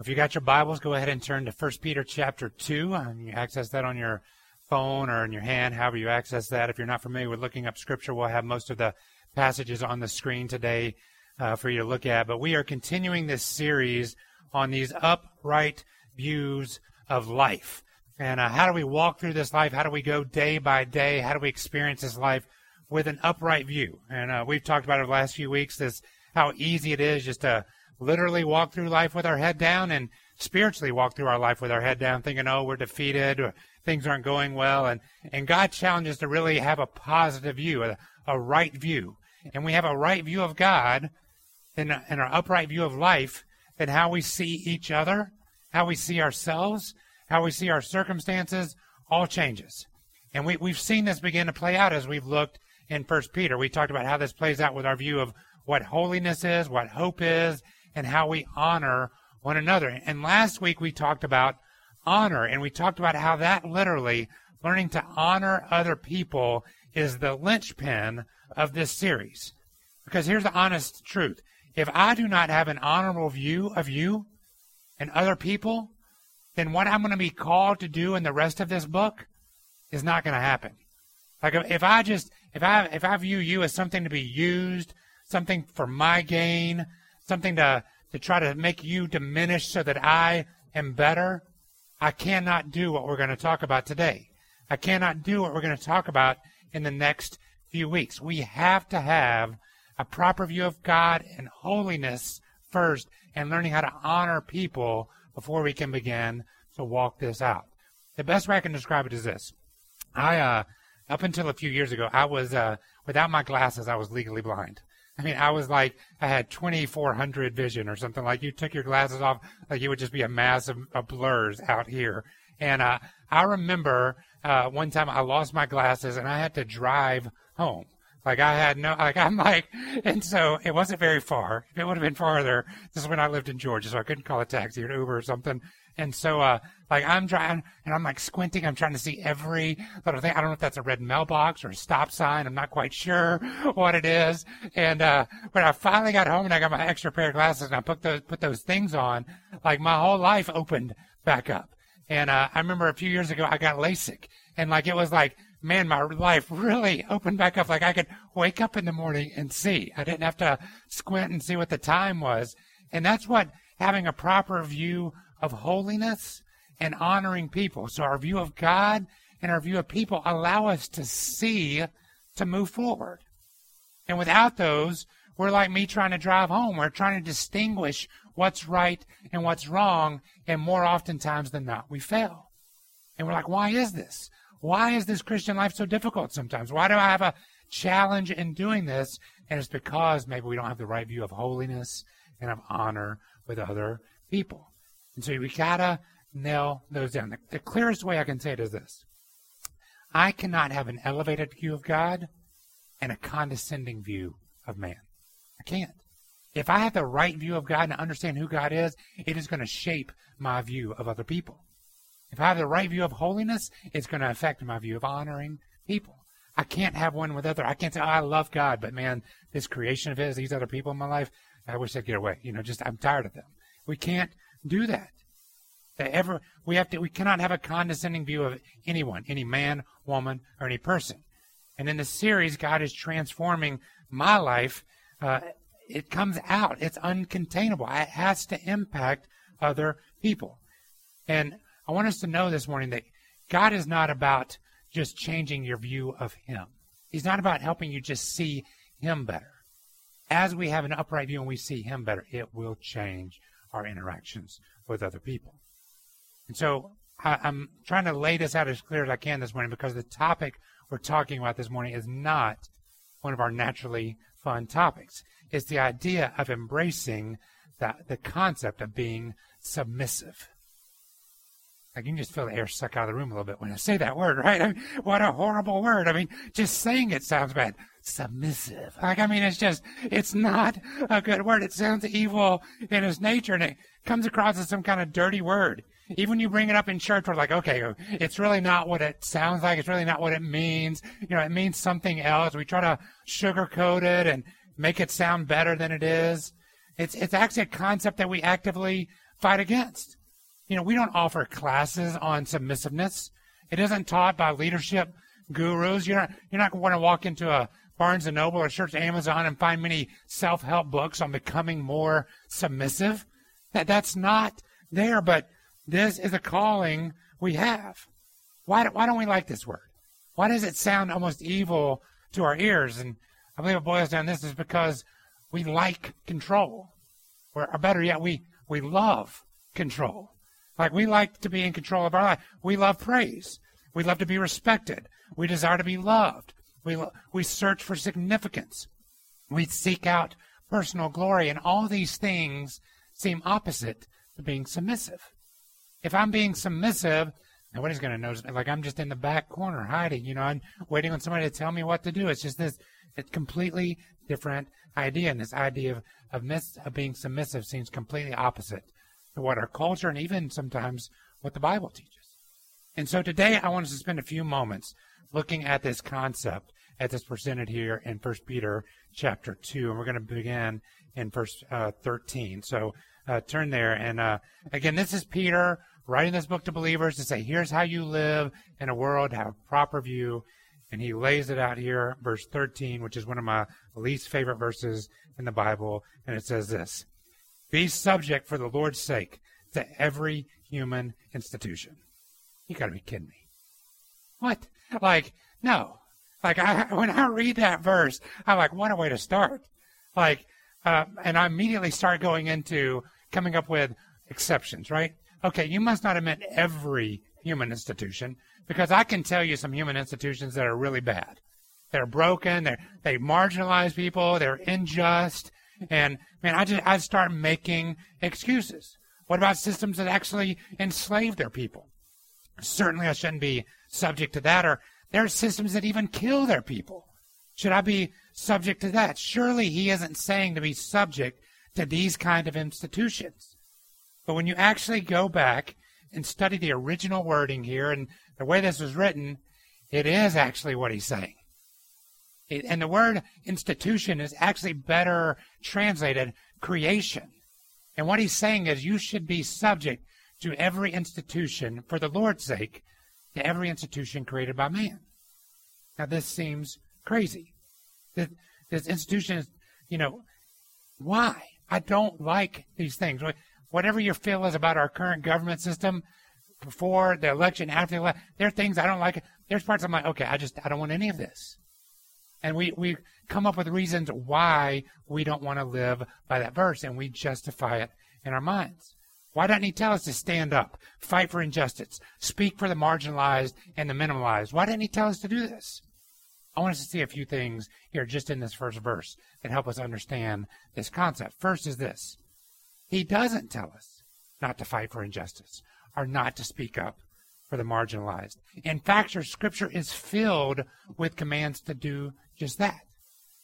If you got your Bibles, go ahead and turn to 1 Peter chapter 2. And you access that on your phone or in your hand, however you access that. If you're not familiar with looking up Scripture, we'll have most of the passages on the screen today uh, for you to look at. But we are continuing this series on these upright views of life. And uh, how do we walk through this life? How do we go day by day? How do we experience this life with an upright view? And uh, we've talked about it the last few weeks, this how easy it is just to literally walk through life with our head down and spiritually walk through our life with our head down, thinking, oh, we're defeated or things aren't going well. And, and God challenges to really have a positive view, a, a right view. And we have a right view of God and, and our upright view of life and how we see each other, how we see ourselves, how we see our circumstances, all changes. And we, we've seen this begin to play out as we've looked in First Peter. We talked about how this plays out with our view of what holiness is, what hope is, and how we honor one another. And last week we talked about honor, and we talked about how that literally, learning to honor other people, is the linchpin of this series. Because here's the honest truth if I do not have an honorable view of you and other people, then what I'm going to be called to do in the rest of this book is not going to happen. Like if I just if I if I view you as something to be used, something for my gain, something to, to try to make you diminish so that I am better, I cannot do what we're going to talk about today. I cannot do what we're going to talk about in the next few weeks. We have to have a proper view of God and holiness first and learning how to honor people before we can begin to walk this out. The best way I can describe it is this. I, uh, up until a few years ago, I was, uh, without my glasses, I was legally blind. I mean, I was like, I had 2400 vision or something like you took your glasses off, like you would just be a mass of, of blurs out here. And, uh, I remember, uh, one time I lost my glasses and I had to drive home. Like I had no, like I'm like, and so it wasn't very far. If it would have been farther, this is when I lived in Georgia, so I couldn't call a taxi or Uber or something. And so, uh, like I'm trying, and I'm like squinting. I'm trying to see every little thing. I don't know if that's a red mailbox or a stop sign. I'm not quite sure what it is. And, uh, when I finally got home and I got my extra pair of glasses and I put those, put those things on, like my whole life opened back up. And, uh, I remember a few years ago I got LASIK and like it was like, man, my life really opened back up. Like I could wake up in the morning and see. I didn't have to squint and see what the time was. And that's what having a proper view of holiness and honoring people. So our view of God and our view of people allow us to see to move forward. And without those, we're like me trying to drive home. We're trying to distinguish what's right and what's wrong. And more oftentimes than not, we fail. And we're like, why is this? Why is this Christian life so difficult sometimes? Why do I have a challenge in doing this? And it's because maybe we don't have the right view of holiness and of honor with other people. And so we gotta nail those down. The, the clearest way I can say it is this. I cannot have an elevated view of God and a condescending view of man. I can't. If I have the right view of God and understand who God is, it is going to shape my view of other people. If I have the right view of holiness, it's going to affect my view of honoring people. I can't have one with other. I can't say, oh, I love God, but man, this creation of His, these other people in my life, I wish they'd get away. You know, just I'm tired of them. We can't do that. That ever we have to we cannot have a condescending view of anyone, any man, woman, or any person. And in the series, God is transforming my life. Uh, it comes out. It's uncontainable. It has to impact other people. And I want us to know this morning that God is not about just changing your view of Him. He's not about helping you just see Him better. As we have an upright view and we see Him better, it will change our interactions with other people. And so I, am trying to lay this out as clear as I can this morning because the topic we're talking about this morning is not one of our naturally fun topics. It's the idea of embracing the, the concept of being submissive. I can just feel the air suck out of the room a little bit when I say that word, right? I mean, what a horrible word. I mean, just saying it sounds bad. Submissive. Like, I mean, it's just, it's not a good word. It sounds evil in its nature and it comes across as some kind of dirty word. Even when you bring it up in church, we're like, okay, it's really not what it sounds like. It's really not what it means. You know, it means something else. We try to sugarcoat it and make it sound better than it is. It's, it's actually a concept that we actively fight against. You know, we don't offer classes on submissiveness. It isn't taught by leadership gurus. You're not, you're not going to walk into a Barnes and Noble or Church Amazon and find many self-help books on becoming more submissive. That that's not there, but this is a calling we have. Why, why don't we like this word? Why does it sound almost evil to our ears? And I believe it boils down this is because we like control. Or, or better yet, we, we love control. Like we like to be in control of our life. We love praise. We love to be respected. We desire to be loved. We, we search for significance. We seek out personal glory. And all these things seem opposite to being submissive. If I'm being submissive, nobody's going to notice. Like I'm just in the back corner hiding, you know, I'm waiting on somebody to tell me what to do. It's just this, it's completely different idea. And this idea of, of, miss, of being submissive seems completely opposite to what our culture and even sometimes what the Bible teaches. And so today I want us to spend a few moments looking at this concept as it's presented here in 1 Peter chapter 2. And we're going to begin in verse uh, 13. So uh, turn there. And uh, again, this is Peter writing this book to believers to say, here's how you live in a world, have a proper view. And he lays it out here, verse 13, which is one of my least favorite verses in the Bible. And it says this Be subject for the Lord's sake to every human institution. You got to be kidding me. What? Like, no. Like, I, when I read that verse, I'm like, what a way to start. Like, uh, and I immediately start going into coming up with exceptions, right? Okay, you must not have meant every human institution because I can tell you some human institutions that are really bad. They're broken. They're, they marginalize people. They're unjust. And man, I just, I start making excuses. What about systems that actually enslave their people? Certainly I shouldn't be subject to that. Or there are systems that even kill their people. Should I be subject to that? Surely he isn't saying to be subject to these kind of institutions. But when you actually go back and study the original wording here and the way this was written, it is actually what he's saying. It, and the word institution is actually better translated creation. And what he's saying is you should be subject to every institution for the Lord's sake, to every institution created by man. Now this seems crazy. This, this institution is, you know, why? I don't like these things. Whatever your feel is about our current government system, before the election, after the election, there are things I don't like. There's parts I'm like, okay, I just I don't want any of this. And we, we come up with reasons why we don't want to live by that verse, and we justify it in our minds. Why doesn't he tell us to stand up, fight for injustice, speak for the marginalized and the minimalized? Why didn't he tell us to do this? I want us to see a few things here just in this first verse that help us understand this concept. First is this. He doesn't tell us not to fight for injustice or not to speak up for the marginalized. In fact, your scripture is filled with commands to do just that.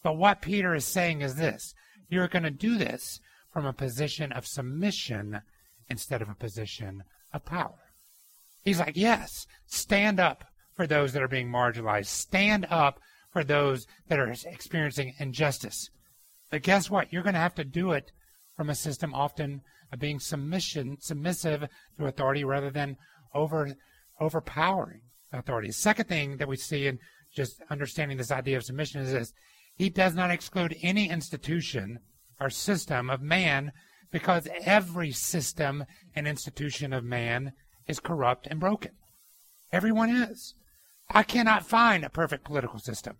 But what Peter is saying is this. You're going to do this from a position of submission instead of a position of power. He's like, yes, stand up for those that are being marginalized. Stand up for those that are experiencing injustice. But guess what? You're going to have to do it from a system often of being submission, submissive to authority rather than over, overpowering authority. The second thing that we see in just understanding this idea of submission is this. He does not exclude any institution or system of man because every system and institution of man is corrupt and broken. Everyone is. I cannot find a perfect political system.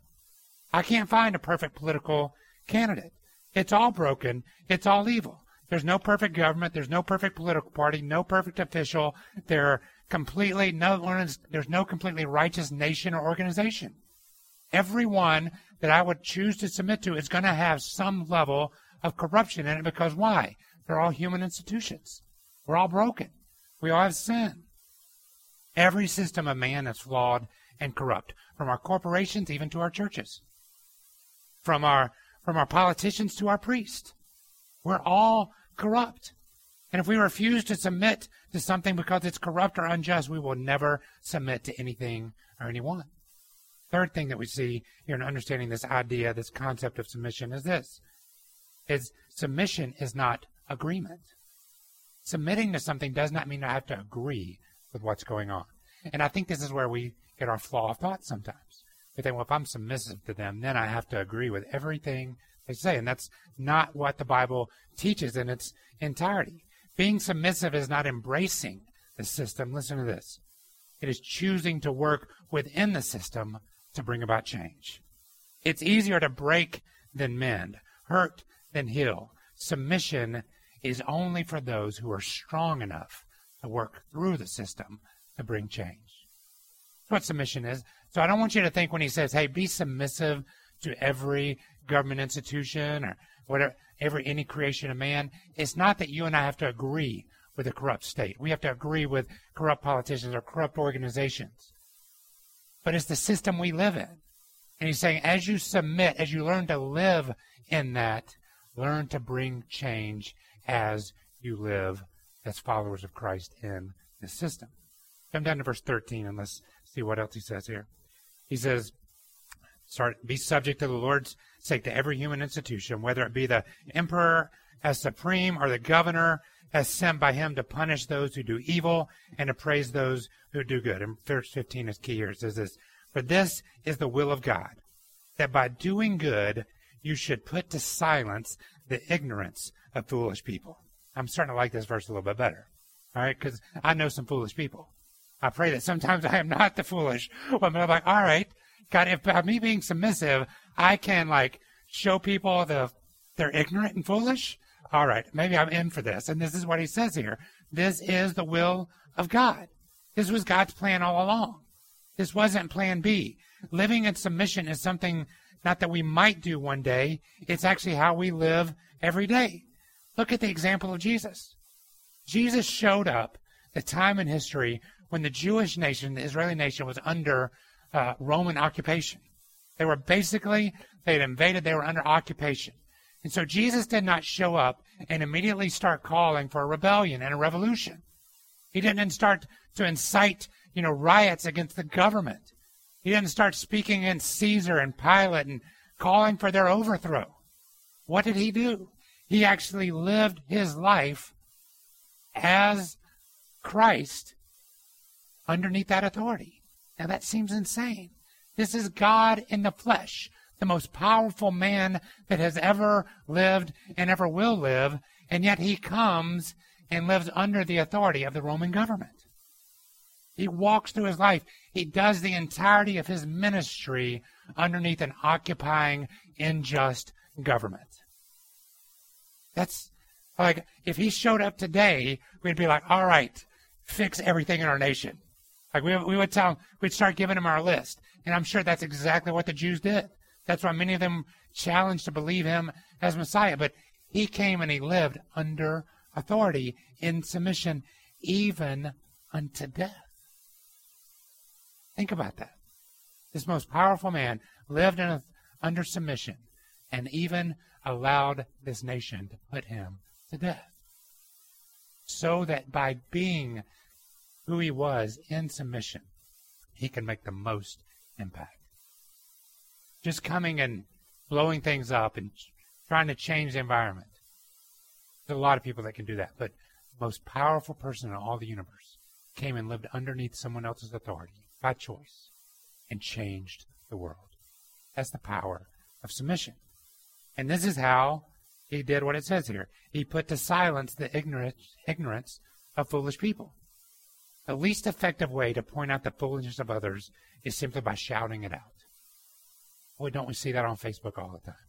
I can't find a perfect political candidate. It's all broken. It's all evil. There's no perfect government. There's no perfect political party. No perfect official. There are completely no one. there's no completely righteous nation or organization. Everyone that I would choose to submit to is going to have some level of corruption in it because why? They're all human institutions. We're all broken. We all have sin. Every system of man is flawed and corrupt, from our corporations even to our churches, from our from our politicians to our priests. We're all corrupt. And if we refuse to submit to something because it's corrupt or unjust, we will never submit to anything or anyone. Third thing that we see here in understanding this idea, this concept of submission is this. Is submission is not agreement. Submitting to something does not mean I have to agree with what's going on. And I think this is where we get our flaw of thought sometimes. We think, well, if I'm submissive to them, then I have to agree with everything they say. And that's not what the Bible teaches in its entirety. Being submissive is not embracing the system. Listen to this. It is choosing to work within the system to bring about change. It's easier to break than mend, hurt than heal. Submission is only for those who are strong enough to work through the system to bring change. That's what submission is. So I don't want you to think when he says, hey, be submissive to every government institution or whatever, every any creation of man. It's not that you and I have to agree with a corrupt state. We have to agree with corrupt politicians or corrupt organizations. But it's the system we live in. And he's saying, as you submit, as you learn to live in that, learn to bring change as you live as followers of Christ in this system. Come down to verse 13 and let's see what else he says here. He says, start, be subject to the Lord's sake to every human institution, whether it be the emperor as supreme or the governor as sent by him to punish those who do evil and to praise those who do good. And verse 15 is key here. It says this, For this is the will of God, that by doing good you should put to silence the ignorance of foolish people. I'm starting to like this verse a little bit better. All right, because I know some foolish people. I pray that sometimes I am not the foolish but I'm like, all right, God, if by me being submissive, I can like show people the they're ignorant and foolish. All right, maybe I'm in for this. And this is what he says here. This is the will of God. This was God's plan all along. This wasn't plan B. Living in submission is something not that we might do one day. It's actually how we live every day. Look at the example of Jesus. Jesus showed up the time in history when the Jewish nation, the Israeli nation, was under uh, Roman occupation. They were basically, they had invaded, they were under occupation. And so Jesus did not show up and immediately start calling for a rebellion and a revolution. He didn't start to incite, you know, riots against the government. He didn't start speaking against Caesar and Pilate and calling for their overthrow. What did he do? He actually lived his life as Christ underneath that authority. Now that seems insane. This is God in the flesh, the most powerful man that has ever lived and ever will live, and yet he comes and lives under the authority of the Roman government. He walks through his life. He does the entirety of his ministry underneath an occupying, unjust government. That's like, if he showed up today, we'd be like, all right, fix everything in our nation. Like, we, we would tell, we'd start giving him our list. And I'm sure that's exactly what the Jews did. That's why many of them challenged to believe him as Messiah. But he came and he lived under authority in submission, even unto death. Think about that. This most powerful man lived a, under submission and even allowed this nation to put him to death. So that by being who he was in submission, he can make the most impact. Just coming and blowing things up and trying to change the environment. There's a lot of people that can do that, but the most powerful person in all the universe came and lived underneath someone else's authority by choice and changed the world. That's the power of submission. And this is how he did what it says here. He put to silence the ignorance, ignorance of foolish people. The least effective way to point out the foolishness of others is simply by shouting it out. Boy, don't we see that on Facebook all the time?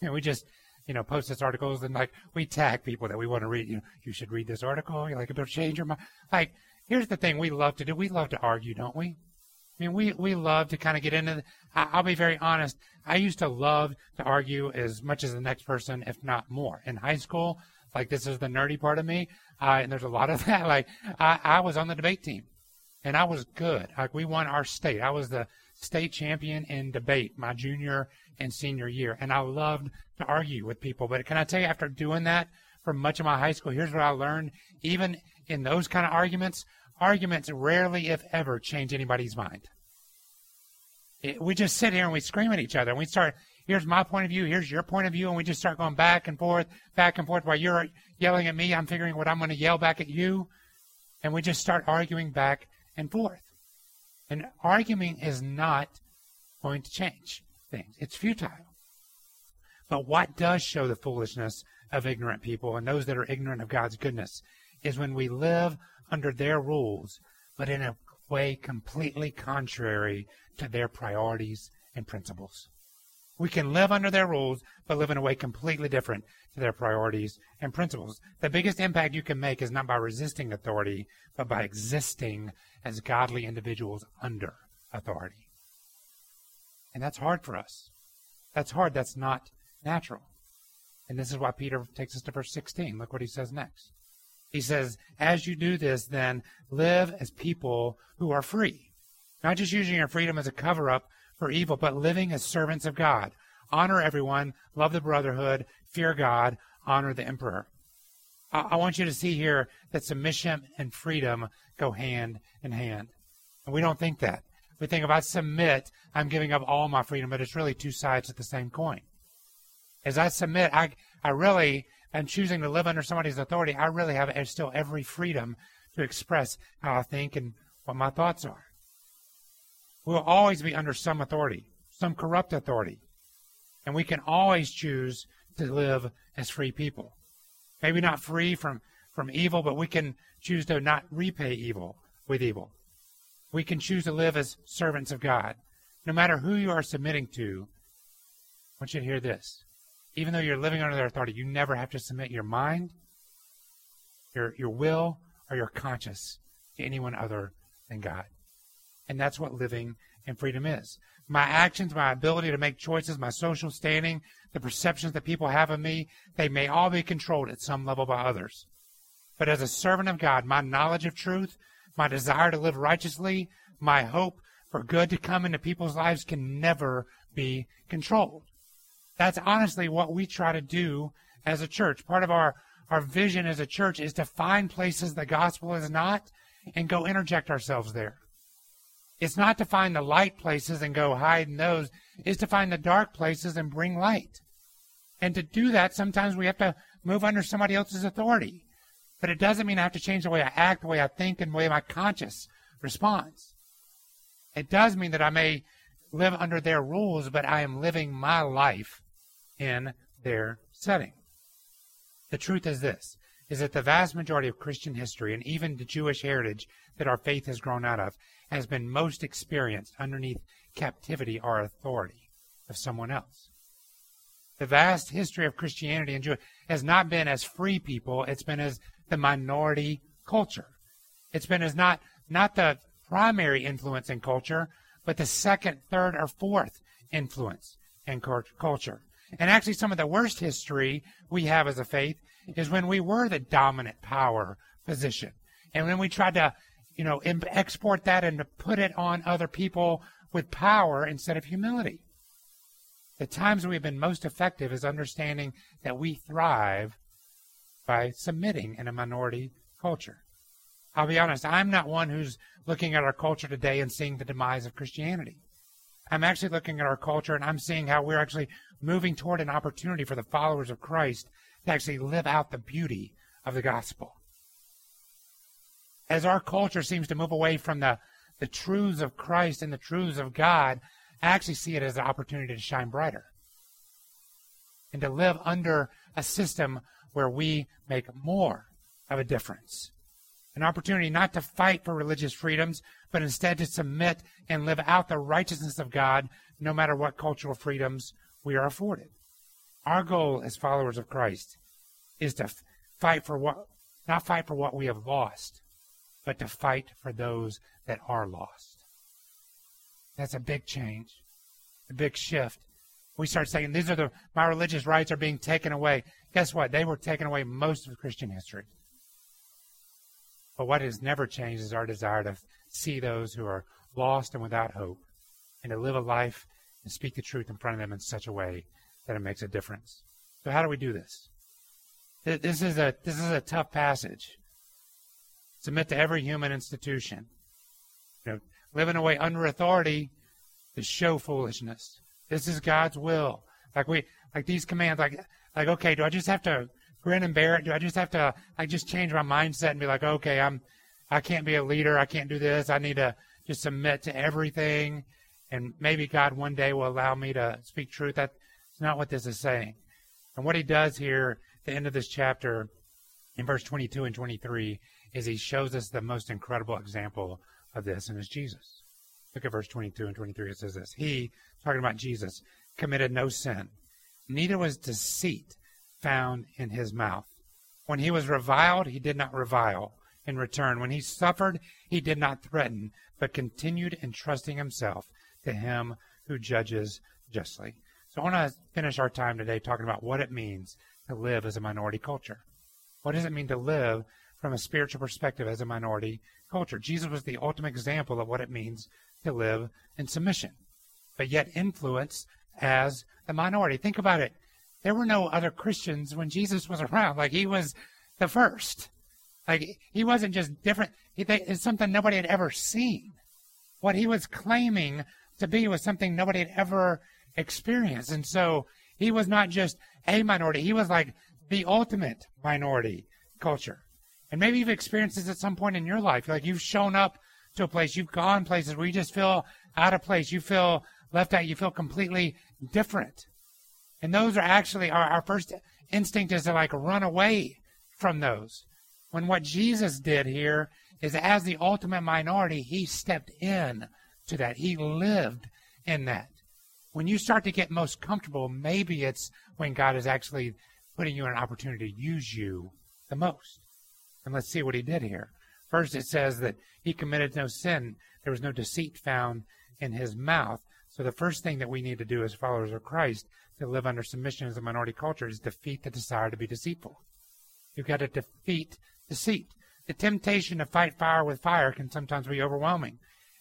You we just, you know, post this articles and like we tag people that we want to read. You know, you should read this article. You're like, it'll change your mind. Like, here's the thing we love to do. We love to argue, don't we? I mean, we, we love to kind of get into. The, I, will be very honest. I used to love to argue as much as the next person, if not more. In high school, like this is the nerdy part of me, uh, and there's a lot of that. Like I, I was on the debate team, and I was good. Like we won our state. I was the state champion in debate my junior and senior year, and I loved to argue with people. But can I tell you, after doing that for much of my high school, here's what I learned. Even in those kind of arguments, arguments rarely, if ever, change anybody's mind. It, we just sit here and we scream at each other and we start here's my point of view, here's your point of view, and we just start going back and forth, back and forth while you're yelling at me, I'm figuring what I'm going to yell back at you, and we just start arguing back and forth. And arguing is not going to change things. It's futile. But what does show the foolishness of ignorant people and those that are ignorant of God's goodness is when we live under their rules, but in a way completely contrary to their priorities and principles. We can live under their rules, but live in a way completely different to their priorities and principles. The biggest impact you can make is not by resisting authority, but by existing as godly individuals under authority. And that's hard for us. That's hard. That's not natural. And this is why Peter takes us to verse 16. Look what he says next. He says, As you do this, then live as people who are free, not just using your freedom as a cover up for evil, but living as servants of God. Honor everyone, love the brotherhood, fear God, honor the emperor. I, I want you to see here that submission and freedom go hand in hand. And we don't think that. We think if I submit, I'm giving up all my freedom, but it's really two sides of the same coin. As I submit, I, I really am choosing to live under somebody's authority. I really have still every freedom to express how I think and what my thoughts are. We'll always be under some authority, some corrupt authority. And we can always choose to live as free people. Maybe not free from, from evil, but we can choose to not repay evil with evil. We can choose to live as servants of God. No matter who you are submitting to, I want you to hear this even though you're living under their authority, you never have to submit your mind, your, your will, or your conscience to anyone other than God. And that's what living in freedom is. My actions, my ability to make choices, my social standing, the perceptions that people have of me, they may all be controlled at some level by others. But as a servant of God, my knowledge of truth, my desire to live righteously, my hope for good to come into people's lives can never be controlled. That's honestly what we try to do as a church. Part of our, our vision as a church is to find places the gospel is not and go interject ourselves there. It's not to find the light places and go hide in those. It's to find the dark places and bring light. And to do that, sometimes we have to move under somebody else's authority. But it doesn't mean I have to change the way I act, the way I think, and the way my conscience responds. It does mean that I may live under their rules, but I am living my life in their setting. The truth is this is that the vast majority of Christian history and even the Jewish heritage that our faith has grown out of has been most experienced underneath captivity or authority of someone else. The vast history of Christianity and Jewish has not been as free people, it's been as the minority culture. It's been as not not the primary influence in culture, but the second, third, or fourth influence in culture. And actually, some of the worst history we have as a faith is when we were the dominant power position. And when we tried to, you know, export that and to put it on other people with power instead of humility. The times we've been most effective is understanding that we thrive by submitting in a minority culture. I'll be honest, I'm not one who's looking at our culture today and seeing the demise of Christianity. I'm actually looking at our culture and I'm seeing how we're actually moving toward an opportunity for the followers of Christ to actually live out the beauty of the gospel. As our culture seems to move away from the, the truths of Christ and the truths of God, I actually see it as an opportunity to shine brighter and to live under a system where we make more of a difference. An opportunity not to fight for religious freedoms, but instead to submit and live out the righteousness of God no matter what cultural freedoms we are afforded. Our goal as followers of Christ is to fight for what, not fight for what we have lost, but to fight for those that are lost. That's a big change, a big shift. We start saying these are the my religious rights are being taken away. Guess what? They were taken away most of Christian history. But what has never changed is our desire to see those who are lost and without hope, and to live a life and speak the truth in front of them in such a way that it makes a difference. So how do we do this? This is a this is a tough passage. Submit to every human institution. You know, live in a way under authority to show foolishness. This is God's will. Like we, like these commands, like, like, okay, do I just have to grin and bear it? Do I just have to, like, just change my mindset and be like, okay, I'm, I can't be a leader. I can't do this. I need to just submit to everything. And maybe God one day will allow me to speak truth. That's not what this is saying. And what he does here at the end of this chapter in verse 22 and 23 is he shows us the most incredible example of this, and it's Jesus. Look at verse 22 and 23. It says this He, talking about Jesus, committed no sin, neither was deceit found in his mouth. When he was reviled, he did not revile in return. When he suffered, he did not threaten, but continued entrusting himself to him who judges justly. So I want to finish our time today talking about what it means to live as a minority culture. What does it mean to live from a spiritual perspective as a minority culture? Jesus was the ultimate example of what it means to live in submission, but yet influence as a minority. Think about it. There were no other Christians when Jesus was around. Like he was the first. Like he wasn't just different. It's something nobody had ever seen. What he was claiming to be was something nobody had ever experienced. And so he was not just a minority. He was like the ultimate minority culture. And maybe you've experienced this at some point in your life. Like you've shown up to a place, you've gone places where you just feel out of place. You feel left out. You feel completely different. And those are actually our, our first instinct is to like run away from those. When what Jesus did here is as the ultimate minority, he stepped in to that. He lived in that. When you start to get most comfortable, maybe it's when God is actually putting you in an opportunity to use you the most. And let's see what he did here. First, it says that he committed no sin. There was no deceit found in his mouth. So the first thing that we need to do as followers of Christ to live under submission as a minority culture is defeat the desire to be deceitful. You've got to defeat deceit. The temptation to fight fire with fire can sometimes be overwhelming.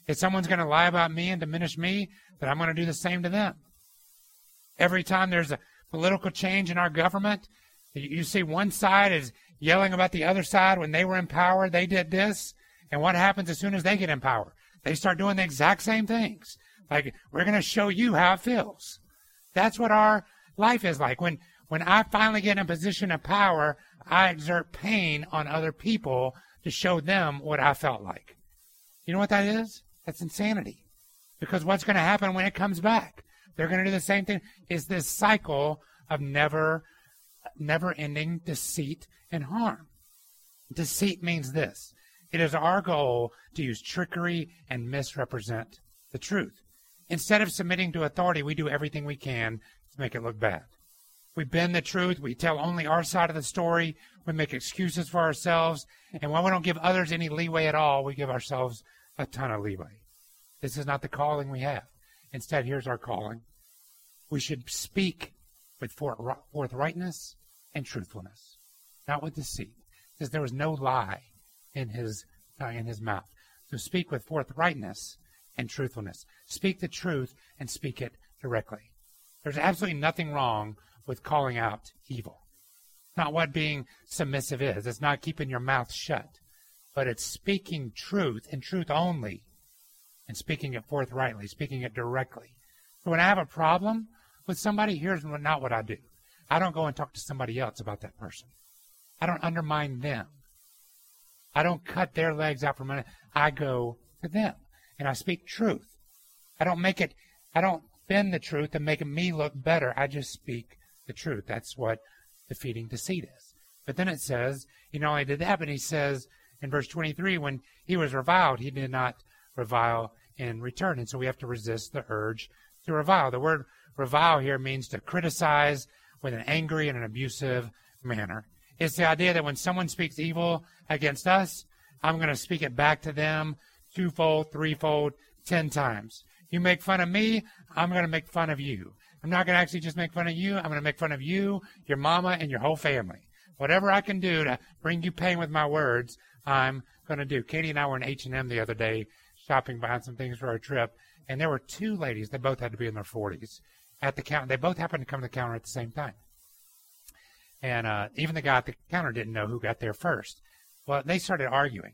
If someone's going to lie about me and diminish me, then I'm going to do the same to them. Every time there's a political change in our government, you see one side is yelling about the other side when they were in power, they did this. And what happens as soon as they get in power? They start doing the exact same things. Like, we're going to show you how it feels. That's what our life is like. When, when I finally get in a position of power, I exert pain on other people to show them what I felt like. You know what that is? That's insanity. Because what's going to happen when it comes back? They're going to do the same thing. Is this cycle of never, never ending deceit and harm. Deceit means this it is our goal to use trickery and misrepresent the truth. Instead of submitting to authority, we do everything we can to make it look bad. We bend the truth. We tell only our side of the story. We make excuses for ourselves. And when we don't give others any leeway at all, we give ourselves a ton of leeway. This is not the calling we have. Instead, here's our calling. We should speak with forthrightness and truthfulness, not with deceit. Because there was no lie in his uh, in his mouth. So speak with forthrightness and truthfulness. Speak the truth and speak it directly. There's absolutely nothing wrong with calling out evil. Not what being submissive is. It's not keeping your mouth shut, but it's speaking truth and truth only and speaking it forthrightly, speaking it directly. So when I have a problem with somebody, here's not what I do. I don't go and talk to somebody else about that person. I don't undermine them. I don't cut their legs out from under. I go to them and I speak truth. I don't make it, I don't bend the truth and make me look better. I just speak the truth. That's what defeating deceit is. But then it says, he not only did that, but he says in verse 23, when he was reviled, he did not revile in return. And so we have to resist the urge to revile. The word revile here means to criticize with an angry and an abusive manner. It's the idea that when someone speaks evil against us, I'm going to speak it back to them twofold, threefold, ten times. You make fun of me, I'm going to make fun of you. I'm not going to actually just make fun of you. I'm going to make fun of you, your mama, and your whole family. Whatever I can do to bring you pain with my words, I'm going to do. Katie and I were in H&M the other day shopping, buying some things for our trip, and there were two ladies. They both had to be in their 40s at the counter. They both happened to come to the counter at the same time. And uh, even the guy at the counter didn't know who got there first. Well, they started arguing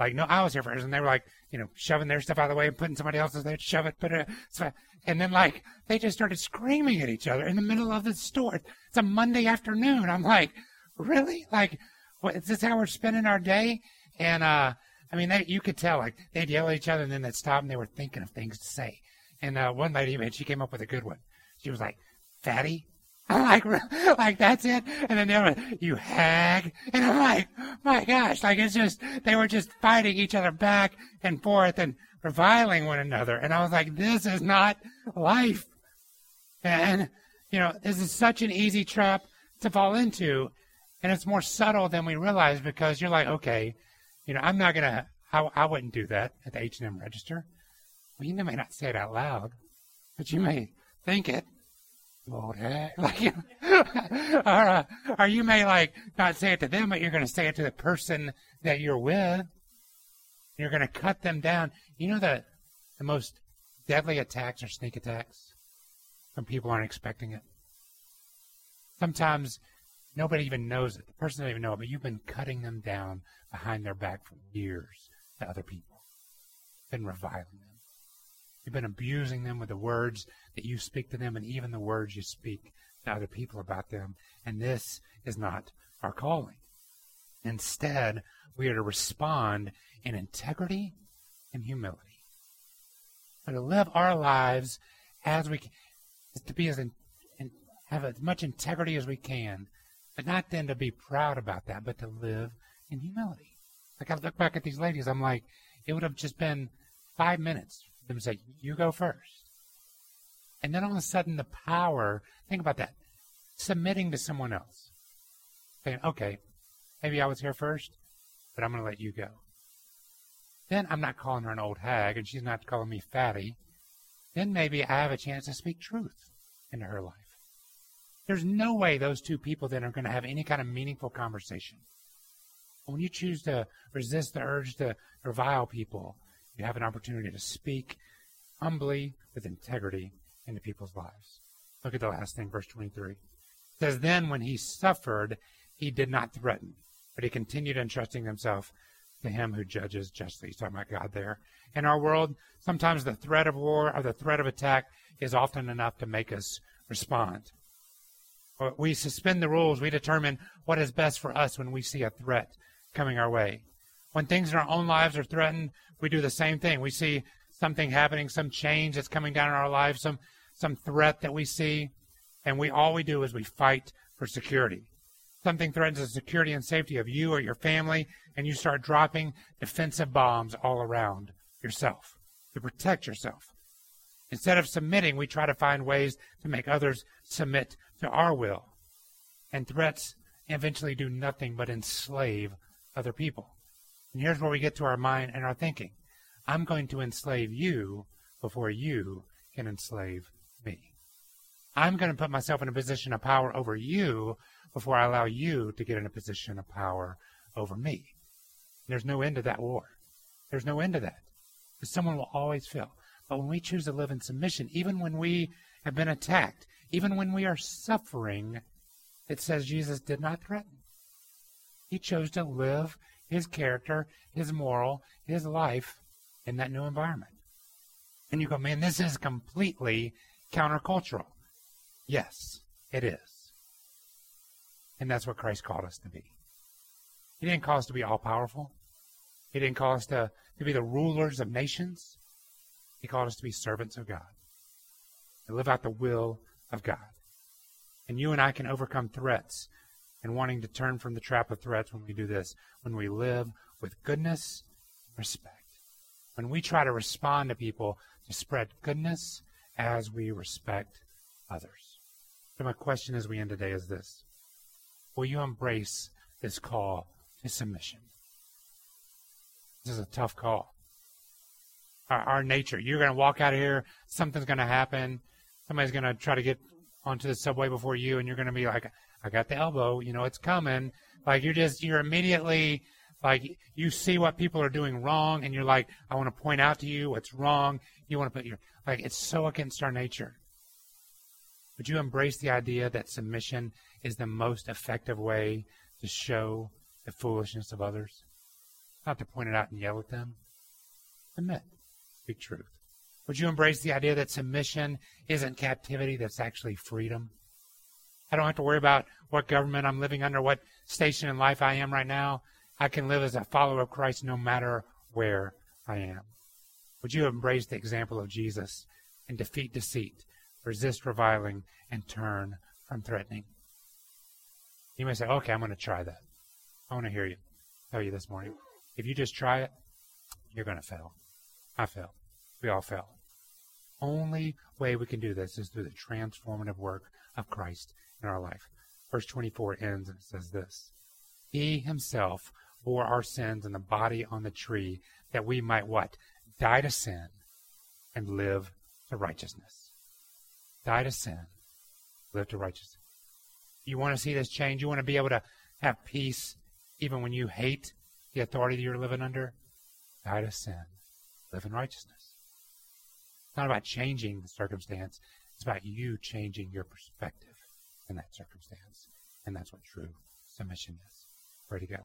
Like, no, I was here first. And they were like, you know, shoving their stuff out of the way and putting somebody else's there, shove it, put it. And then, like, they just started screaming at each other in the middle of the store. It's a Monday afternoon. I'm like, really? Like, what, is this how we're spending our day? And, uh, I mean, they, you could tell, like, they'd yell at each other and then they'd stop and they were thinking of things to say. And, uh, one lady, man, she came up with a good one. She was like, fatty. I'm like, like that's it. And then they were, like, you hag. And I'm like, my gosh, like it's just, they were just fighting each other back and forth and reviling one another. And I was like, this is not life. And, you know, this is such an easy trap to fall into. And it's more subtle than we realize because you're like, okay, you know, I'm not to, I, I wouldn't do that at the H&M register. Well, you may not say it out loud, but you may think it. Lord, eh? like, or, uh, or you may like not say it to them, but you're going to say it to the person that you're with. You're going to cut them down. You know the the most deadly attacks are sneak attacks when people aren't expecting it. Sometimes nobody even knows it. The person doesn't even know it, but you've been cutting them down behind their back for years to other people. Been reviling them. You've been abusing them with the words that you speak to them and even the words you speak to other people about them. And this is not our calling. Instead, we are to respond in integrity and humility. But to live our lives as we can, to be as in, in, have as much integrity as we can, but not then to be proud about that, but to live in humility. Like I look back at these ladies, I'm like, it would have just been five minutes them say, You go first. And then all of a sudden, the power think about that submitting to someone else. Saying, Okay, maybe I was here first, but I'm going to let you go. Then I'm not calling her an old hag, and she's not calling me fatty. Then maybe I have a chance to speak truth into her life. There's no way those two people then are going to have any kind of meaningful conversation. When you choose to resist the urge to revile people, you have an opportunity to speak humbly with integrity into people's lives. Look at the last thing, verse 23. It says, Then when he suffered, he did not threaten, but he continued entrusting himself to him who judges justly. He's talking about God there. In our world, sometimes the threat of war or the threat of attack is often enough to make us respond. We suspend the rules. We determine what is best for us when we see a threat coming our way. When things in our own lives are threatened, we do the same thing. We see something happening, some change that's coming down in our lives, some some threat that we see, and we all we do is we fight for security. Something threatens the security and safety of you or your family, and you start dropping defensive bombs all around yourself to protect yourself. Instead of submitting, we try to find ways to make others submit to our will. And threats eventually do nothing but enslave other people. And here's where we get to our mind and our thinking. I'm going to enslave you before you can enslave me. I'm going to put myself in a position of power over you before I allow you to get in a position of power over me. There's no end to that war. There's no end to that. Someone will always fail. But when we choose to live in submission, even when we have been attacked, even when we are suffering, it says Jesus did not threaten. He chose to live his character, his moral, his life in that new environment. And you go, man, this is completely countercultural. Yes, it is. And that's what Christ called us to be. He didn't call us to be all powerful. He didn't call us to, to be the rulers of nations. He called us to be servants of God, to live out the will of God. And you and I can overcome threats and wanting to turn from the trap of threats when we do this, when we live with goodness respect. When we try to respond to people to spread goodness as we respect others. So my question as we end today is this. Will you embrace this call to submission? This is a tough call. Our, our nature. You're going to walk out of here. Something's going to happen. Somebody's going to try to get onto the subway before you, and you're going to be like, I got the elbow, you know, it's coming. Like you're just, you're immediately, like you see what people are doing wrong and you're like, I want to point out to you what's wrong. You want to put your, like, it's so against our nature. Would you embrace the idea that submission is the most effective way to show the foolishness of others? not to point it out and yell at them. Submit. Speak truth. Would you embrace the idea that submission isn't captivity, that's actually freedom? I don't have to worry about what government I'm living under, what station in life I am right now. I can live as a follower of Christ no matter where I am. Would you embrace the example of Jesus and defeat deceit, resist reviling, and turn from threatening? You may say, okay, I'm going to try that. I want to hear you tell you this morning. If you just try it, you're going to fail. I fail. We all fail. Only way we can do this is through the transformative work of Christ in our life. Verse 24 ends and says this He himself bore our sins in the body on the tree that we might what? Die to sin and live to righteousness. Die to sin, live to righteousness. You want to see this change? You want to be able to have peace even when you hate the authority that you're living under? Die to sin, live in righteousness. It's not about changing the circumstance. It's about you changing your perspective in that circumstance. And that's what true submission is. Pray together.